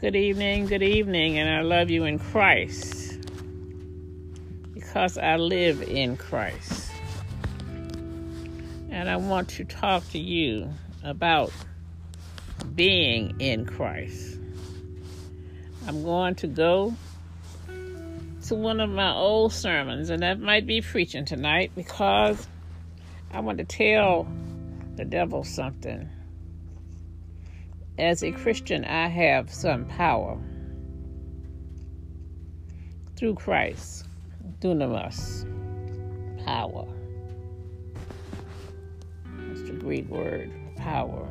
Good evening, good evening, and I love you in Christ because I live in Christ. And I want to talk to you about being in Christ. I'm going to go to one of my old sermons, and that might be preaching tonight because I want to tell the devil something. As a Christian, I have some power through Christ, dunamis, power. That's the Greek word, power.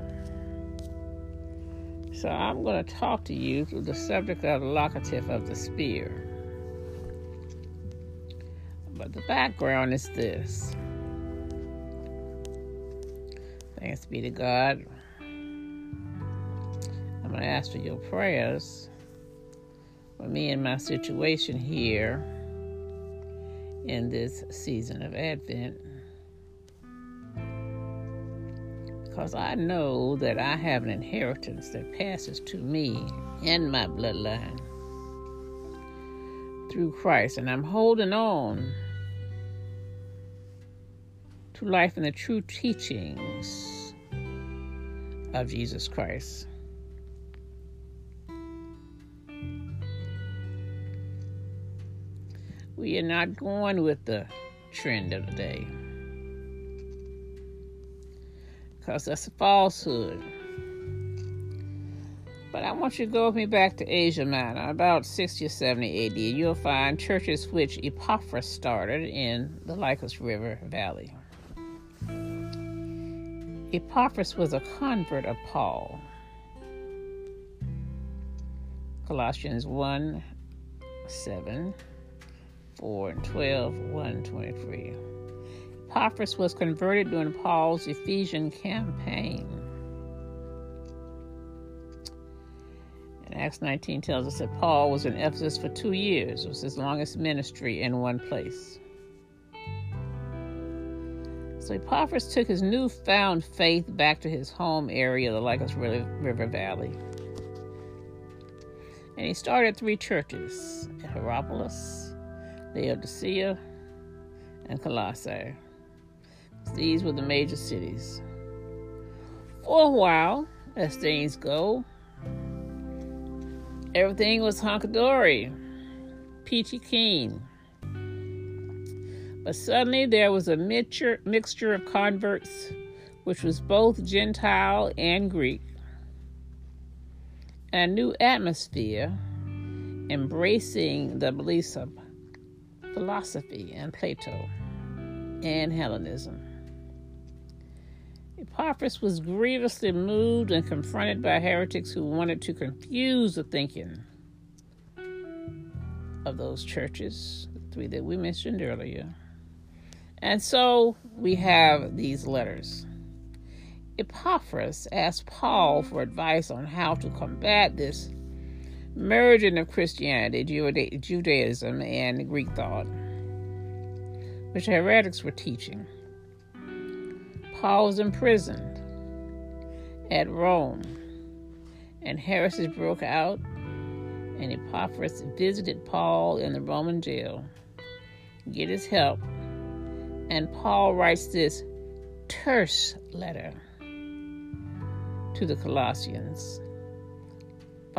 So I'm going to talk to you through the subject of the locative of the sphere. But the background is this. Thanks be to God. To ask for your prayers for me and my situation here in this season of Advent. Because I know that I have an inheritance that passes to me and my bloodline through Christ, and I'm holding on to life in the true teachings of Jesus Christ. We are not going with the trend of the day because that's a falsehood. But I want you to go with me back to Asia Minor, about 60 or 70 AD. You'll find churches which Epaphras started in the Lycus River Valley. Epaphras was a convert of Paul. Colossians 1 7, 4 and 12, 1 23. Epaphras was converted during Paul's Ephesian campaign. And Acts 19 tells us that Paul was in Ephesus for two years. It was his longest ministry in one place. So Epaphras took his newfound faith back to his home area, the Lycus River Valley. And he started three churches at Hierapolis, Laodicea, and Colossae. These were the major cities. For a while, as things go, everything was hunky peachy keen. But suddenly there was a mixture, mixture of converts, which was both Gentile and Greek, a new atmosphere embracing the beliefs of philosophy and Plato and Hellenism. Epaphras was grievously moved and confronted by heretics who wanted to confuse the thinking of those churches, the three that we mentioned earlier. And so we have these letters. Epaphras asked Paul for advice on how to combat this merging of Christianity, Judaism, and Greek thought, which heretics were teaching. Paul was imprisoned at Rome, and heresies broke out, and Epaphras visited Paul in the Roman jail, get his help, and Paul writes this terse letter to the Colossians,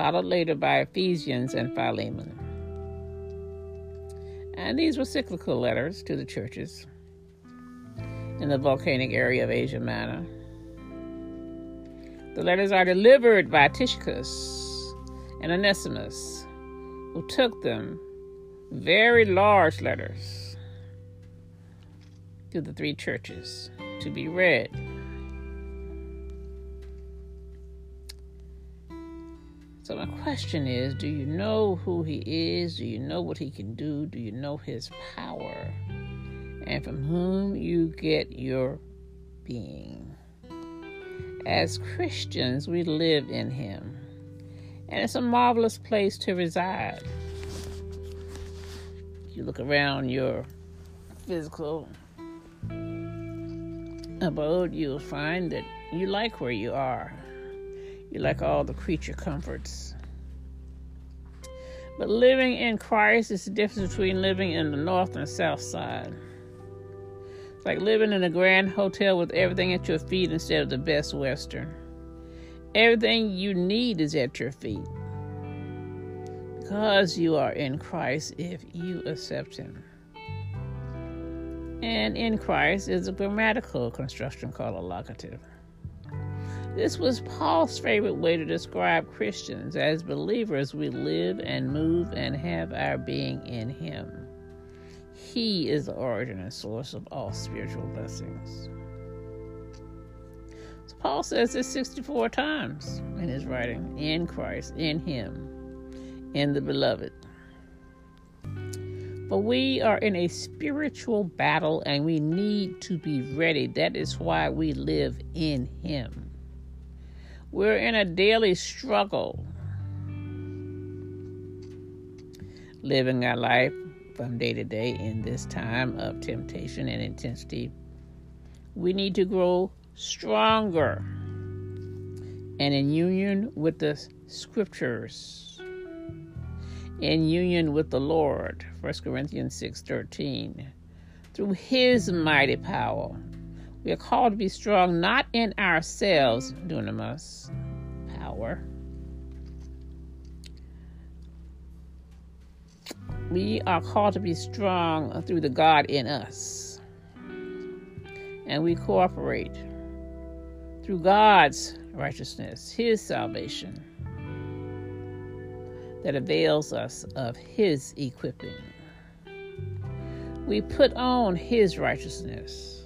followed later by Ephesians and Philemon. And these were cyclical letters to the churches in the volcanic area of Asia Minor. The letters are delivered by Tychicus and Onesimus, who took them, very large letters to the three churches to be read. So, my question is do you know who he is? Do you know what he can do? Do you know his power? And from whom you get your being. As Christians, we live in him, and it's a marvelous place to reside. You look around your physical abode, you'll find that you like where you are. You like all the creature comforts. But living in Christ is the difference between living in the north and south side. It's like living in a grand hotel with everything at your feet instead of the best Western. Everything you need is at your feet because you are in Christ if you accept Him. And in Christ is a grammatical construction called a locative. This was Paul's favorite way to describe Christians. As believers, we live and move and have our being in Him. He is the origin and source of all spiritual blessings. So Paul says this 64 times in his writing in Christ, in Him, in the beloved. But we are in a spiritual battle and we need to be ready. That is why we live in Him. We're in a daily struggle, living our life from day to day in this time of temptation and intensity. We need to grow stronger and in union with the scriptures in union with the Lord, 1 Corinthians 6:13. Through his mighty power, we are called to be strong not in ourselves, dunamis, power. We are called to be strong through the God in us. And we cooperate through God's righteousness, his salvation that avails us of His equipping. We put on His righteousness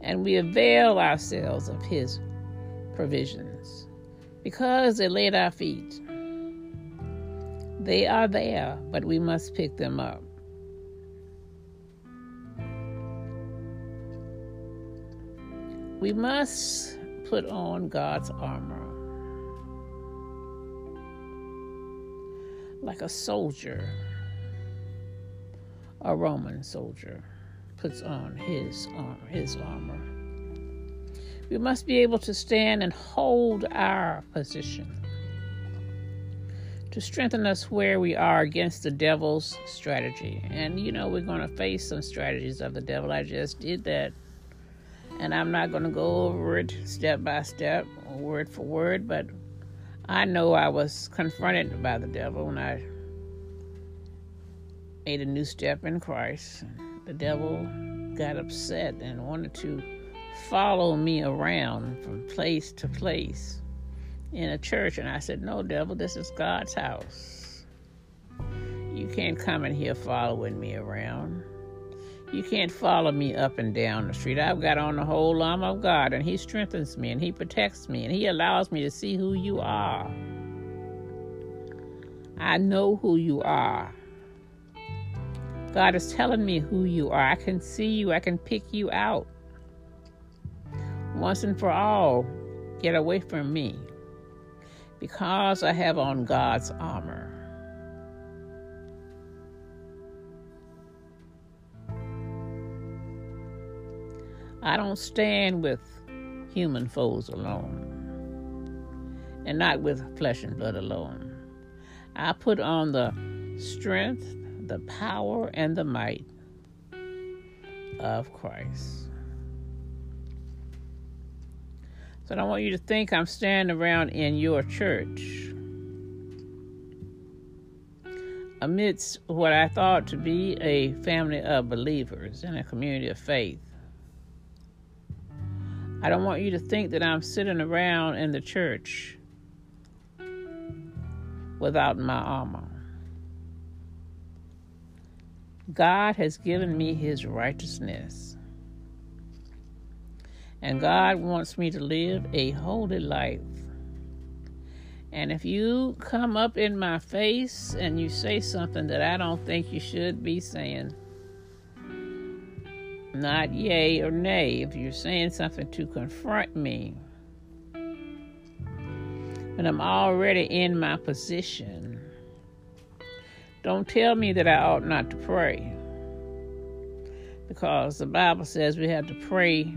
and we avail ourselves of His provisions because they at our feet. They are there, but we must pick them up. We must put on God's armor. like a soldier, a Roman soldier, puts on his armor, his armor. We must be able to stand and hold our position to strengthen us where we are against the devil's strategy. And you know, we're going to face some strategies of the devil. I just did that. And I'm not going to go over it step by step, word for word, but I know I was confronted by the devil when I made a new step in Christ. The devil got upset and wanted to follow me around from place to place in a church. And I said, No, devil, this is God's house. You can't come in here following me around. You can't follow me up and down the street. I've got on the whole arm of God, and He strengthens me, and He protects me, and He allows me to see who you are. I know who you are. God is telling me who you are. I can see you, I can pick you out. Once and for all, get away from me because I have on God's armor. I don't stand with human foes alone and not with flesh and blood alone. I put on the strength, the power, and the might of Christ. So I don't want you to think I'm standing around in your church amidst what I thought to be a family of believers and a community of faith. I don't want you to think that I'm sitting around in the church without my armor. God has given me his righteousness. And God wants me to live a holy life. And if you come up in my face and you say something that I don't think you should be saying, not yay or nay. If you're saying something to confront me, but I'm already in my position, don't tell me that I ought not to pray. Because the Bible says we have to pray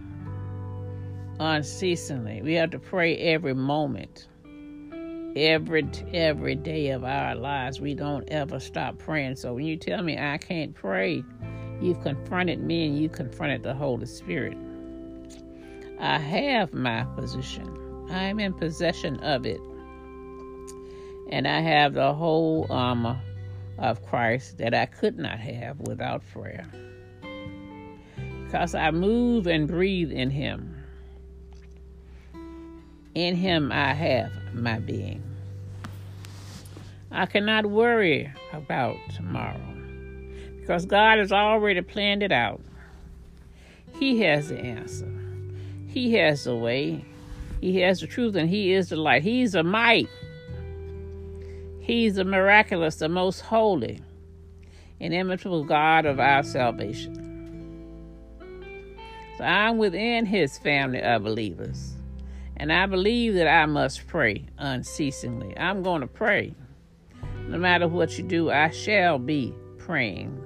unceasingly, we have to pray every moment. every every day of our lives. We don't ever stop praying. So when you tell me I can't pray, you've confronted me and you confronted the Holy Spirit. I have my position. I'm in possession of it. And I have the whole armor of Christ that I could not have without prayer. Because I move and breathe in Him. In Him I have my being. I cannot worry about tomorrow because God has already planned it out. He has the answer, He has the way, He has the truth, and He is the light. He's the might, He's the miraculous, the most holy, and immutable God of our salvation. So I'm within His family of believers. And I believe that I must pray unceasingly. I'm going to pray. No matter what you do, I shall be praying.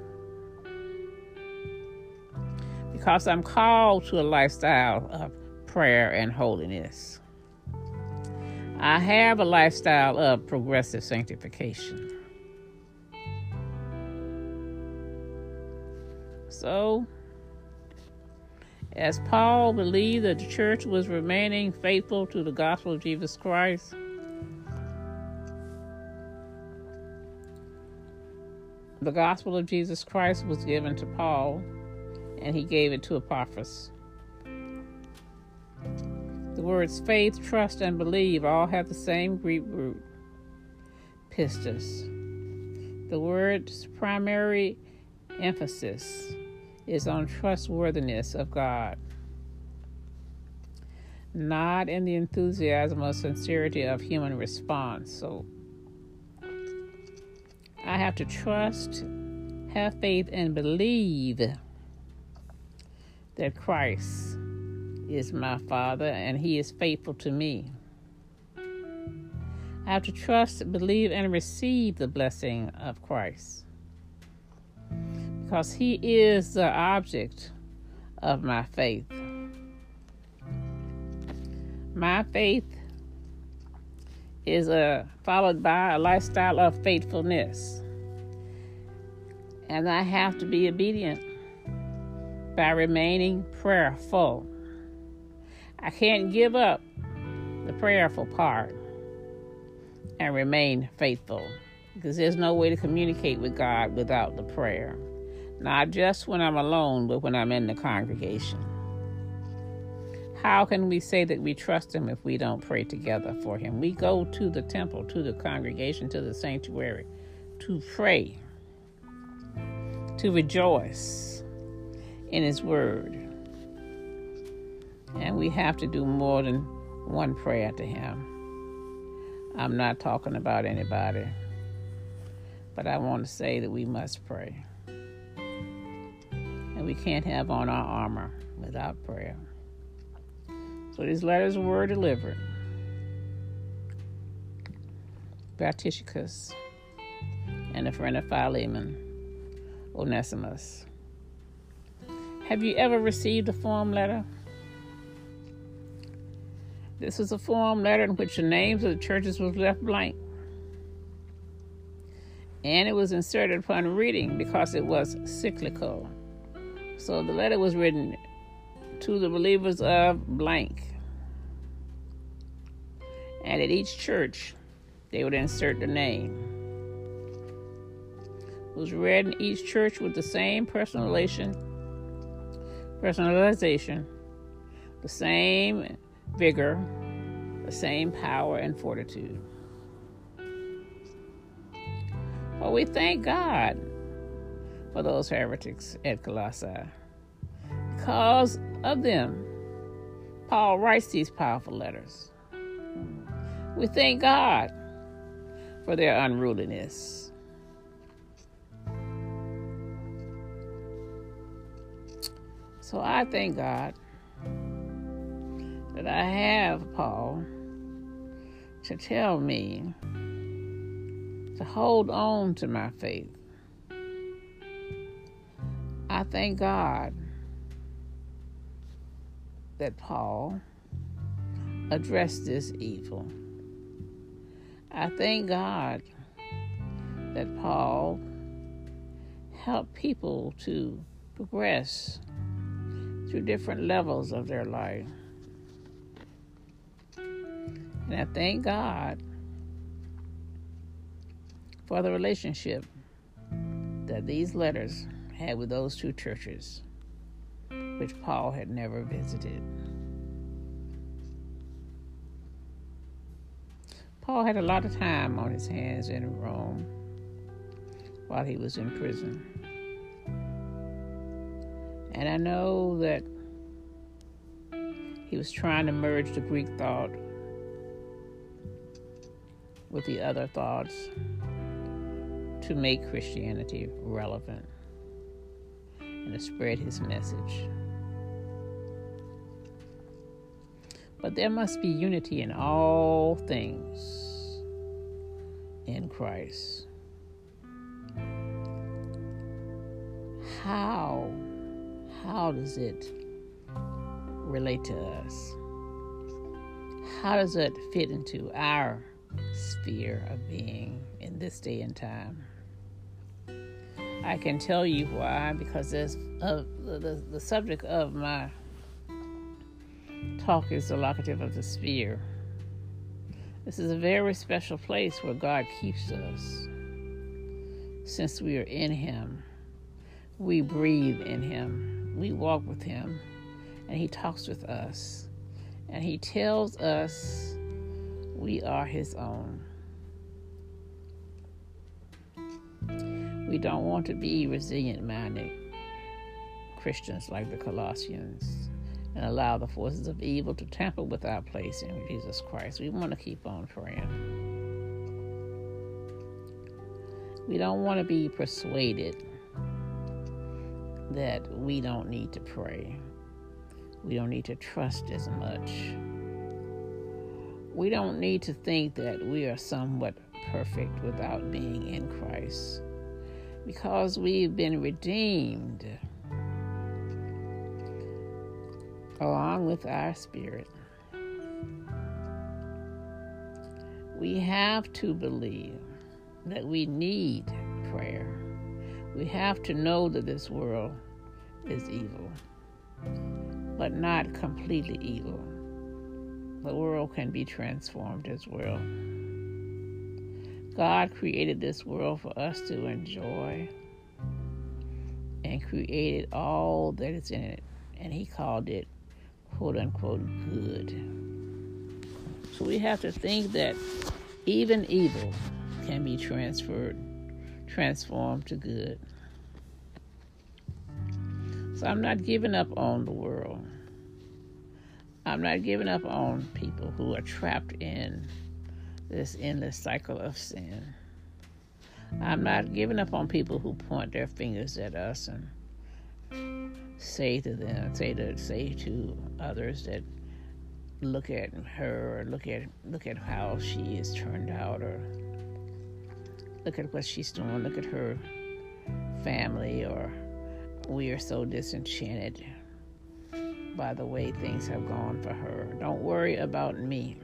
Because I'm called to a lifestyle of prayer and holiness. I have a lifestyle of progressive sanctification. So, as Paul believed that the church was remaining faithful to the gospel of Jesus Christ, the gospel of Jesus Christ was given to Paul, and he gave it to Epaphras. Words faith, trust, and believe all have the same Greek root, pistis. The word's primary emphasis is on trustworthiness of God, not in the enthusiasm or sincerity of human response. So I have to trust, have faith, and believe that Christ is my Father and He is faithful to me. I have to trust, believe, and receive the blessing of Christ because He is the object of my faith. My faith is uh, followed by a lifestyle of faithfulness. And I have to be obedient by remaining prayerful. I can't give up the prayerful part and remain faithful because there's no way to communicate with God without the prayer. Not just when I'm alone, but when I'm in the congregation. How can we say that we trust Him if we don't pray together for Him? We go to the temple, to the congregation, to the sanctuary to pray, to rejoice in His Word. And we have to do more than one prayer to Him. I'm not talking about anybody, but I want to say that we must pray And we can't have on our armor without prayer. So these letters were delivered Tychicus and a friend of Philemon, Onesimus. Have you ever received a form letter? This was a form letter in which the names of the churches was left blank. And it was inserted upon reading because it was cyclical. So the letter was written to the believers of blank. And at each church, they would insert the name. It was read in each church with the same personalization, personalization, the same vigor, the same power and fortitude. But we thank God for those heretics at Colossae. Because of them, Paul writes these powerful letters. We thank God for their unruliness. So I thank God that I have Paul to tell me to hold on to my faith I thank God that Paul addressed this evil. I thank God that Paul helped people to progress through different levels of their life. And I thank God for the relationship that these letters had with those two churches, which Paul had never visited. Paul had a lot of time on his hands in Rome while he was in prison. And I know that he was trying to merge the Greek thought with the other thoughts to make Christianity relevant and to spread his message. But there must be unity in all things in Christ. How how does it relate to us? How does it fit into our sphere of being in this day and time? I can tell you why because there's uh, the, the subject of my talk is the locative of the sphere. This is a very special place where God keeps us. Since we are in Him, we breathe in Him, we walk with Him, and He talks with us, and He tells us we are His own. We don't want to be resilient minded Christians like the Colossians and allow the forces of evil to tamper with our place in Jesus Christ. We want to keep on praying. We don't want to be persuaded that we don't need to pray. We don't need to trust as much. We don't need to think that we are somewhat perfect without being in Christ because we've been redeemed along with our spirit. We have to believe that we need prayer. We have to know that this world is evil, but not completely evil. The world can be transformed as well. God created this world for us to enjoy and created all that is in it, and He called it quote unquote good. So we have to think that even evil can be transferred, transformed to good. So I'm not giving up on the world. I'm not giving up on people who are trapped in this endless cycle of sin. I'm not giving up on people who point their fingers at us and say to them, say to say to others that look at her or look at look at how she is turned out or look at what she's doing, look at her family or we are so disenchanted by the way things have gone for her. Don't worry about me.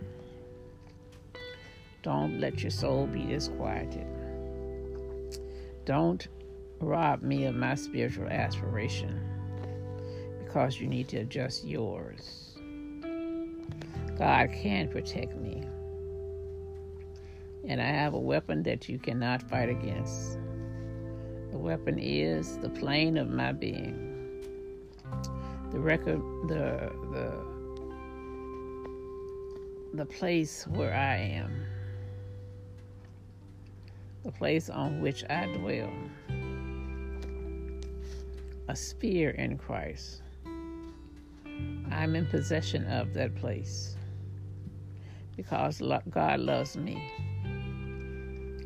Don't let your soul be disquieted. Don't rob me of my spiritual aspiration because you need to adjust yours. God can protect me. And I have a weapon that you cannot fight against. The weapon is the plane of my being. The record the the the place where I am. The place on which I dwell. A sphere in Christ. I'm in possession of that place because God loves me.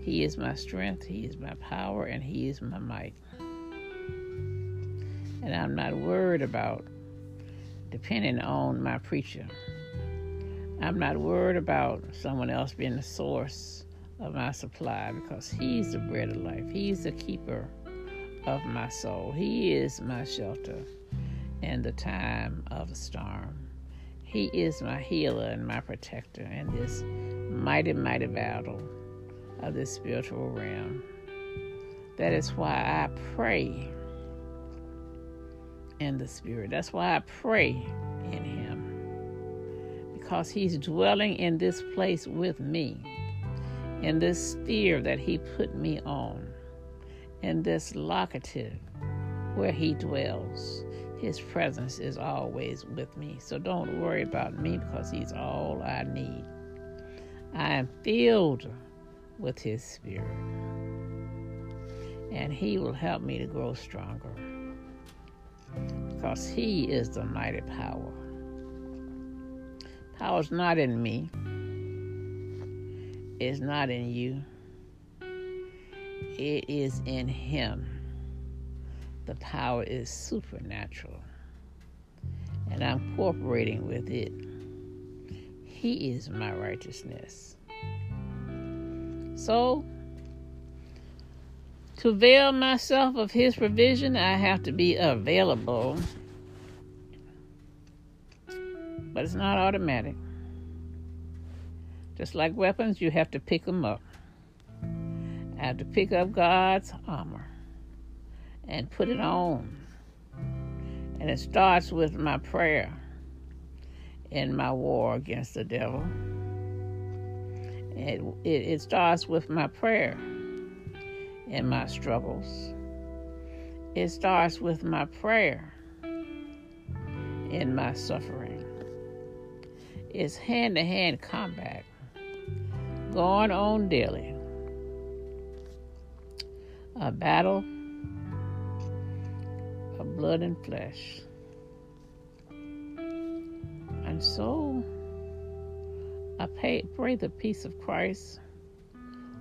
He is my strength, He is my power, and He is my might. And I'm not worried about depending on my preacher. I'm not worried about someone else being the source of my supply because He's the bread of life. He's the keeper of my soul. He is my shelter in the time of a storm. He is my healer and my protector, and this mighty, mighty battle of this spiritual realm. That is why I pray in the Spirit. That's why I pray in Him. Because He's dwelling in this place with me, in this sphere that He put me on, in this locative where He dwells. His presence is always with me. So don't worry about me because He's all I need. I am filled with His Spirit, and He will help me to grow stronger because He is the mighty power. Power is not in me, it's not in you, it is in Him. The power is supernatural, and I'm cooperating with it. He is my righteousness. So, to avail myself of His provision, I have to be available. But it's not automatic. Just like weapons, you have to pick them up. I have to pick up God's armor and put it on. And it starts with my prayer in my war against the devil. It, it, it starts with my prayer in my struggles. It starts with my prayer in my suffering. It's hand to hand combat going on daily. A battle of blood and flesh. And so I pray, pray the peace of Christ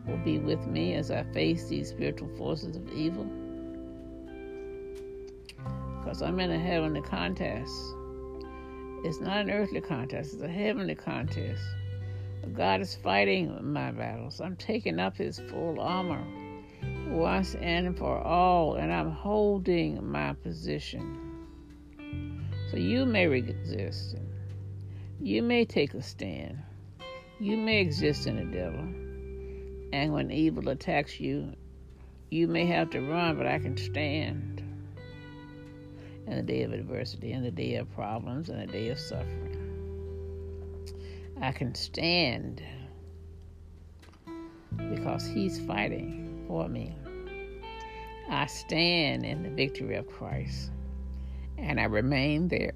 will be with me as I face these spiritual forces of evil. Because I'm in a heavenly contest. It's not an earthly contest, it's a heavenly contest. God is fighting my battles. I'm taking up his full armor once and for all, and I'm holding my position. So you may resist, you may take a stand, you may exist in the devil and when evil attacks you, you may have to run, but I can stand in the day of adversity, in the day of problems, in the day of suffering. I can stand because He's fighting for me. I stand in the victory of Christ and I remain there.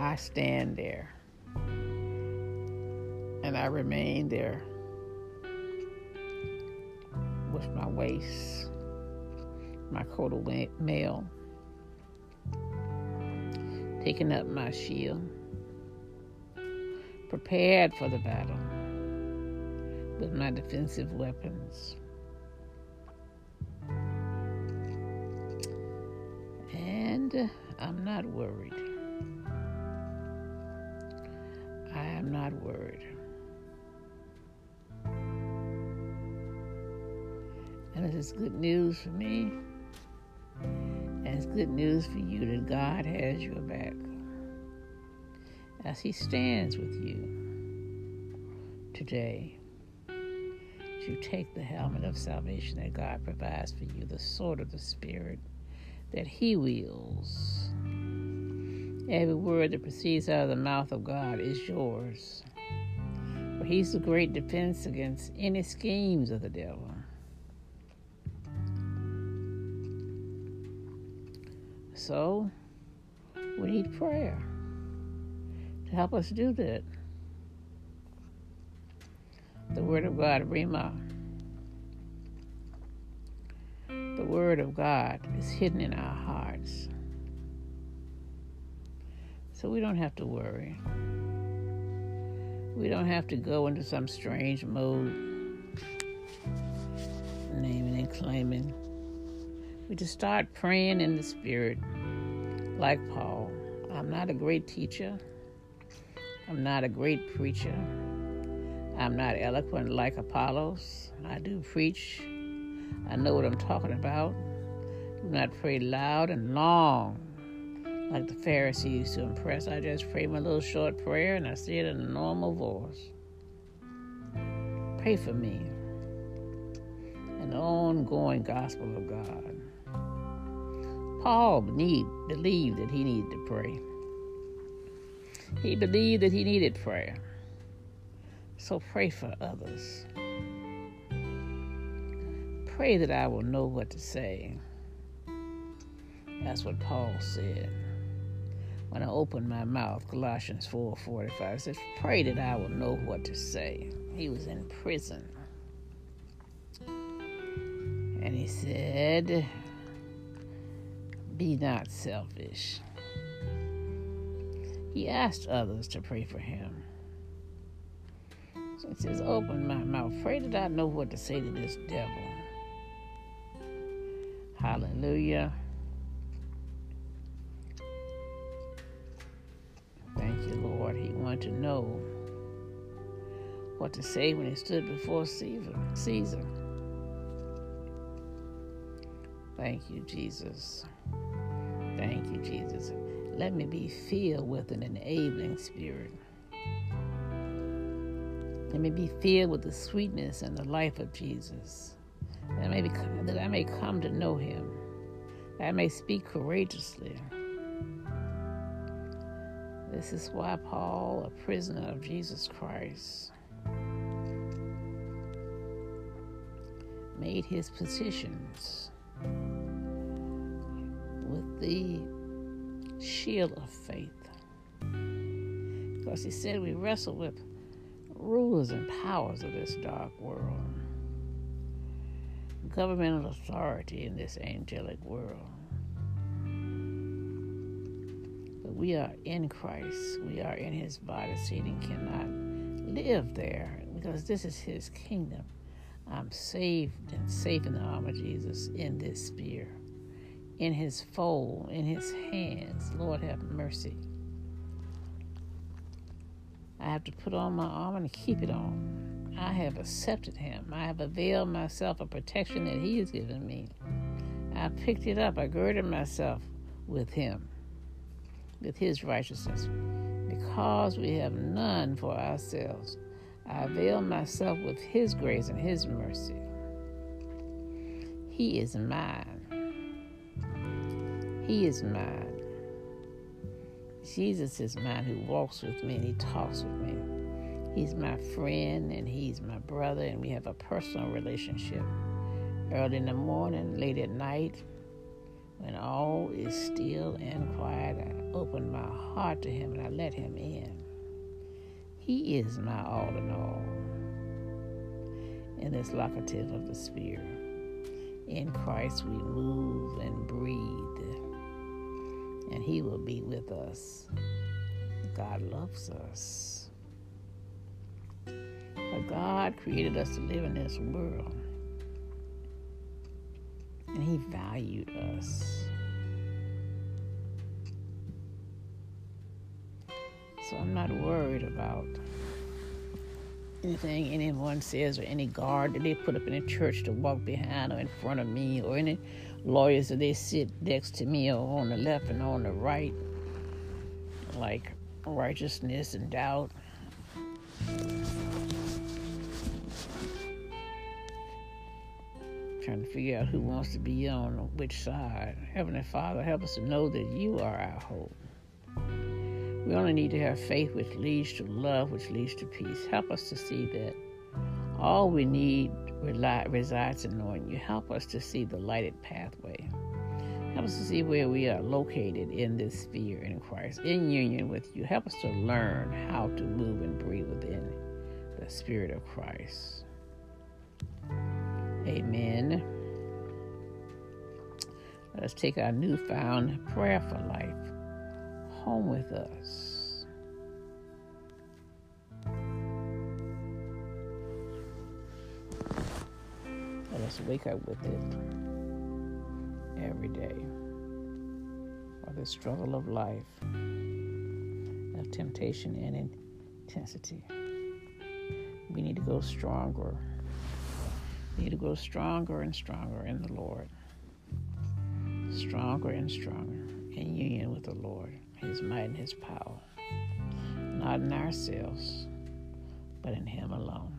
I stand there and I remain there with my waist, my coat of mail, taking up my shield, prepared for the battle with my defensive weapons. And I'm not worried. I am not worried. And it is good news for me. And it's good news for you that God has your back as He stands with you today. You take the helmet of salvation that God provides for you, the sword of the Spirit that He wields. Every word that proceeds out of the mouth of God is yours. For He's the great defense against any schemes of the devil. So, we need prayer to help us do that. The Word of God, Rhema. The Word of God is hidden in our hearts. So we don't have to worry. We don't have to go into some strange mode, naming and claiming. We just start praying in the Spirit like Paul. I'm not a great teacher. I'm not a great preacher. I'm not eloquent like Apollos. I do preach. I know what I'm talking about. Do not pray loud and long like the Pharisees to impress. I just pray my little short prayer and I say it in a normal voice. pray for me. An ongoing gospel of God. Paul need, believed that he needed to pray. He believed that he needed prayer. So pray for others. Pray that I will know what to say. That's what Paul said. When I opened my mouth, Colossians 4 45 says, Pray that I will know what to say. He was in prison. And he said, Be not selfish. He asked others to pray for him. So he says, Open my mouth. Pray that I know what to say to this devil. Hallelujah. Thank you, Lord. He wanted to know what to say when he stood before. Caesar. Thank you, Jesus. Thank you, Jesus. Let me be filled with an enabling spirit. Let me be filled with the sweetness and the life of Jesus. That I may, become, that I may come to know him. That I may speak courageously. This is why Paul, a prisoner of Jesus Christ, made his petitions with the shield of faith. Because he said we wrestle with rulers and powers of this dark world, governmental authority in this angelic world. But we are in Christ, we are in his body. Satan cannot live there because this is his kingdom. I'm saved and safe in the arm of Jesus in this sphere in his fold, in his hands. Lord have mercy. I have to put on my armor and keep it on. I have accepted him. I have availed myself of protection that he has given me. I picked it up. I girded myself with him, with his righteousness. Because we have none for ourselves, I avail myself with his grace and his mercy. He is mine. He is mine. Jesus is mine who walks with me and he talks with me. He's my friend and he's my brother, and we have a personal relationship. Early in the morning, late at night, when all is still and quiet, I open my heart to him and I let him in. He is my all in all. In this locative of the Spirit. In Christ we move and breathe and He will be with us. God loves us. But God created us to live in this world, and He valued us. So I'm not worried about anything anyone says or any guard that they put up in a church to walk behind or in front of me or any lawyers that they sit next to me or on the left and on the right like righteousness and doubt. Trying to figure out who wants to be on which side. Heavenly father help us to know that you are our hope. We only need to have faith which leads to love, which leads to peace. Help us to see that all we need resides in knowing you. Help us to see the lighted pathway. Help us to see where we are located in this sphere in Christ, in union with you. Help us to learn how to move and breathe within the Spirit of Christ. Amen. Let us take our newfound prayer for life home with us. Let us wake up with it every day. For the struggle of life, of temptation and intensity. We need to go stronger. We need to grow stronger and stronger in the Lord. Stronger and stronger in union with the Lord. His might and His power, not in ourselves, but in Him alone.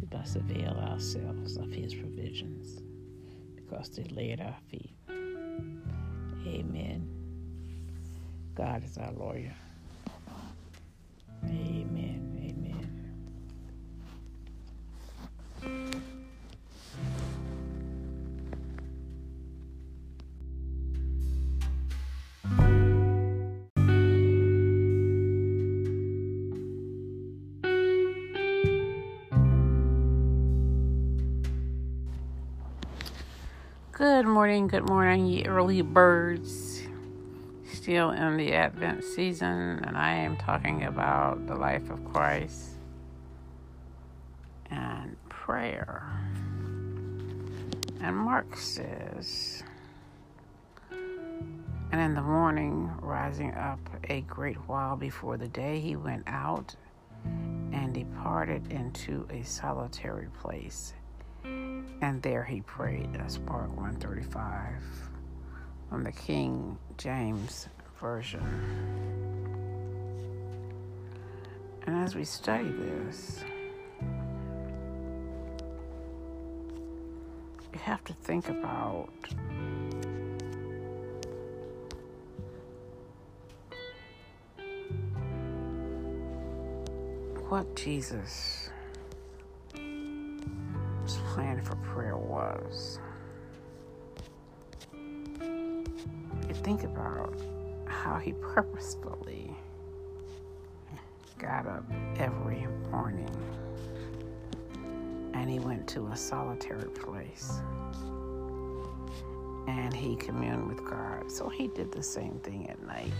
We must avail ourselves of His provisions because they lay at our feet. Amen. God is our lawyer. Morning, good morning, ye early birds. Still in the Advent season, and I am talking about the life of Christ and prayer. And Mark says, And in the morning, rising up a great while before the day, he went out and departed into a solitary place and there he prayed. That's Mark 135 from the King James Version. And as we study this, you have to think about what Jesus plan for prayer was. You think about how he purposefully got up every morning and he went to a solitary place and he communed with God. So he did the same thing at night.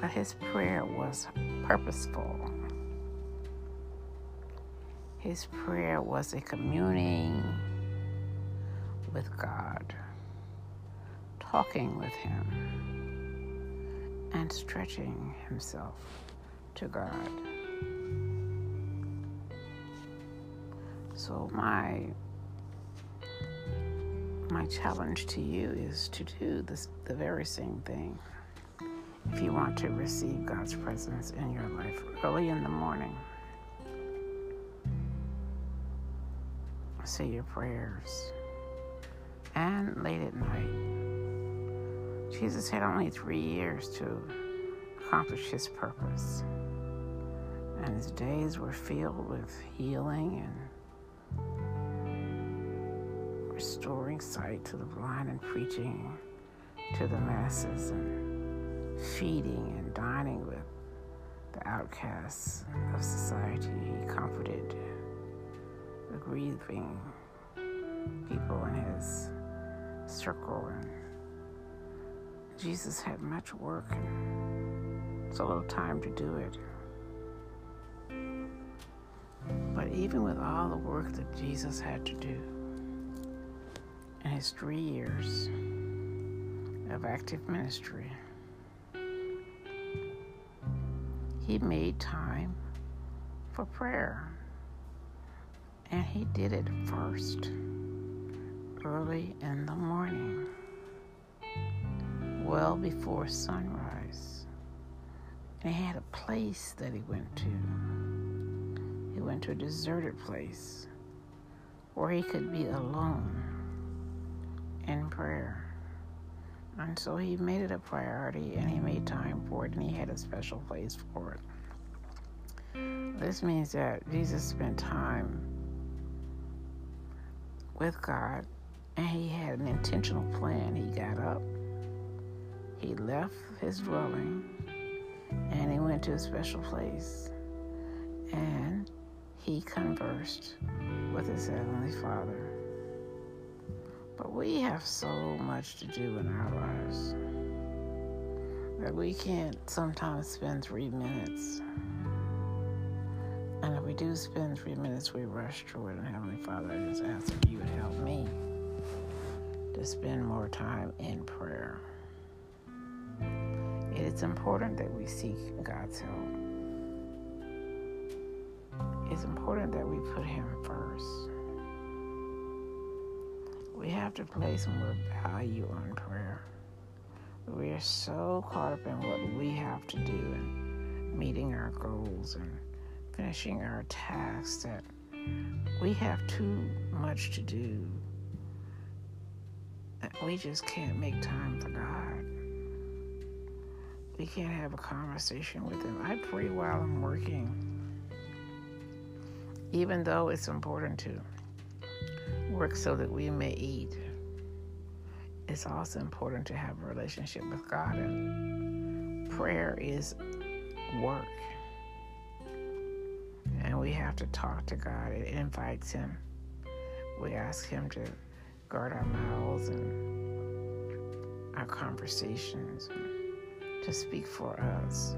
But his prayer was purposeful his prayer was a communing with God, talking with Him, and stretching himself to God. So my my challenge to you is to do this, the very same thing if you want to receive God's presence in your life early in the morning. Say your prayers. And late at night. Jesus had only three years to accomplish his purpose. And his days were filled with healing and restoring sight to the blind and preaching to the masses and feeding and dining with the outcasts of society. He comforted grieving people in his circle. And Jesus had much work and so little time to do it. But even with all the work that Jesus had to do in his three years of active ministry, he made time for prayer. And he did it first, early in the morning, well before sunrise. And he had a place that he went to. He went to a deserted place where he could be alone in prayer. And so he made it a priority and he made time for it and he had a special place for it. This means that Jesus spent time with God and he had an intentional plan. He got up, he left his dwelling, and he went to a special place. And he conversed with his Heavenly Father. But we have so much to do in our lives that we can't sometimes spend three minutes do spend three minutes, we rush through it. And Heavenly Father, I just ask if you would help me to spend more time in prayer. It is important that we seek God's help. It's important that we put Him first. We have to place more value on prayer. We are so caught up in what we have to do and meeting our goals and finishing our tasks that we have too much to do. We just can't make time for God. We can't have a conversation with Him. I pray while I'm working, even though it's important to work so that we may eat. It's also important to have a relationship with God, and prayer is work we have to talk to God. It invites Him. We ask Him to guard our mouths and our conversations, to speak for us,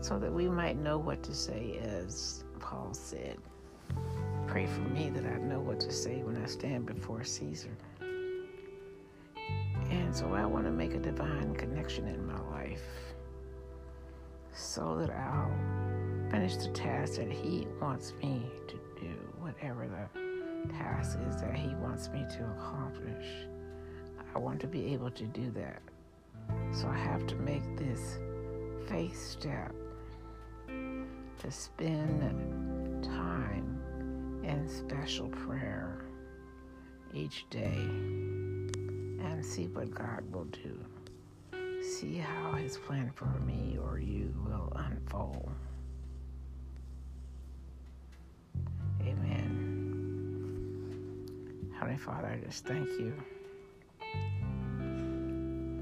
so that we might know what to say, as Paul said. Pray for me that I know what to say when I stand before Caesar. And so I want to make a divine connection in my life so that I'll finish the task that He wants me to do, whatever the task is that He wants me to accomplish. I want to be able to do that. So I have to make this faith step to spend time in special prayer each day and see what God will do. See how His plan for me or you will unfold. Amen. Heavenly Father, I just thank you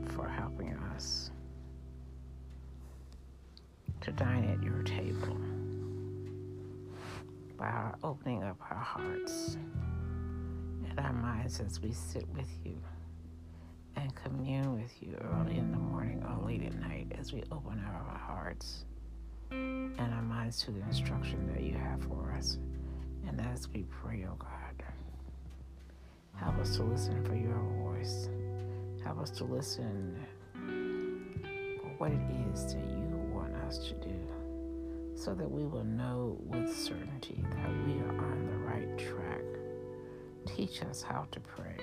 for helping us to dine at your table by opening up our hearts and our minds as we sit with you and commune with you early in the morning or late at night as we open our hearts and our minds to the instruction that you have for us. And as we pray, oh God. Help us to listen for your voice. Help us to listen for what it is that you want us to do so that we will know with certainty that we are on the right track. Teach us how to pray.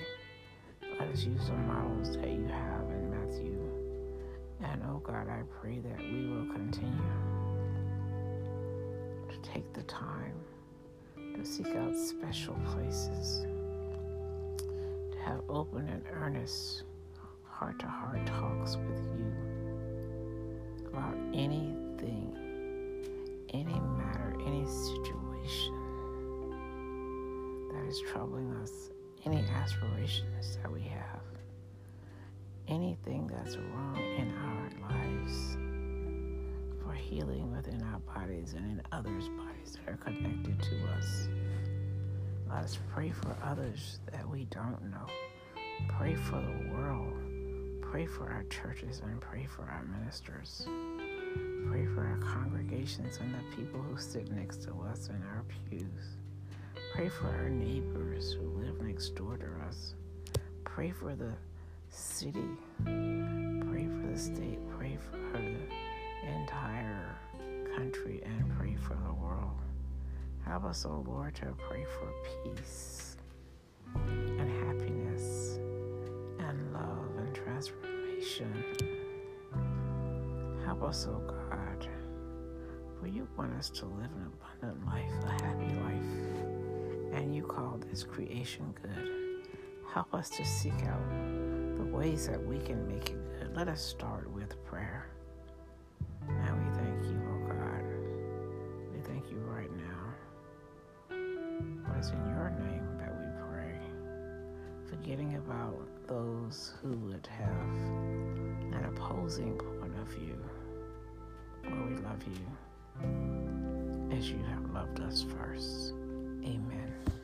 Let us use the models that you have in Matthew. And oh God, I pray that we will continue to take the time to seek out special places to have open and earnest heart to heart talks with you about anything, any matter, any situation that is troubling us, any aspirations that we have, anything that's wrong in our lives for healing within our bodies and in others' bodies that are connected to us. Let us pray for others that we don't know. Pray for the world. Pray for our churches and pray for our ministers. Pray for our congregations and the people who sit next to us in our pews. Pray for our neighbors who live next door to us. Pray for the city. Pray for the state. Pray for the entire country and pray for the world. Help us, O oh Lord, to pray for peace and happiness and love and transformation. Help us, O oh God, for you want us to live an abundant life, a happy life, and you call this creation good. Help us to seek out the ways that we can make it good. Let us start with prayer. And we thank you, oh God. We thank you right now is in your name that we pray, forgetting about those who would have an opposing point of view. Lord, we love you as you have loved us first. Amen.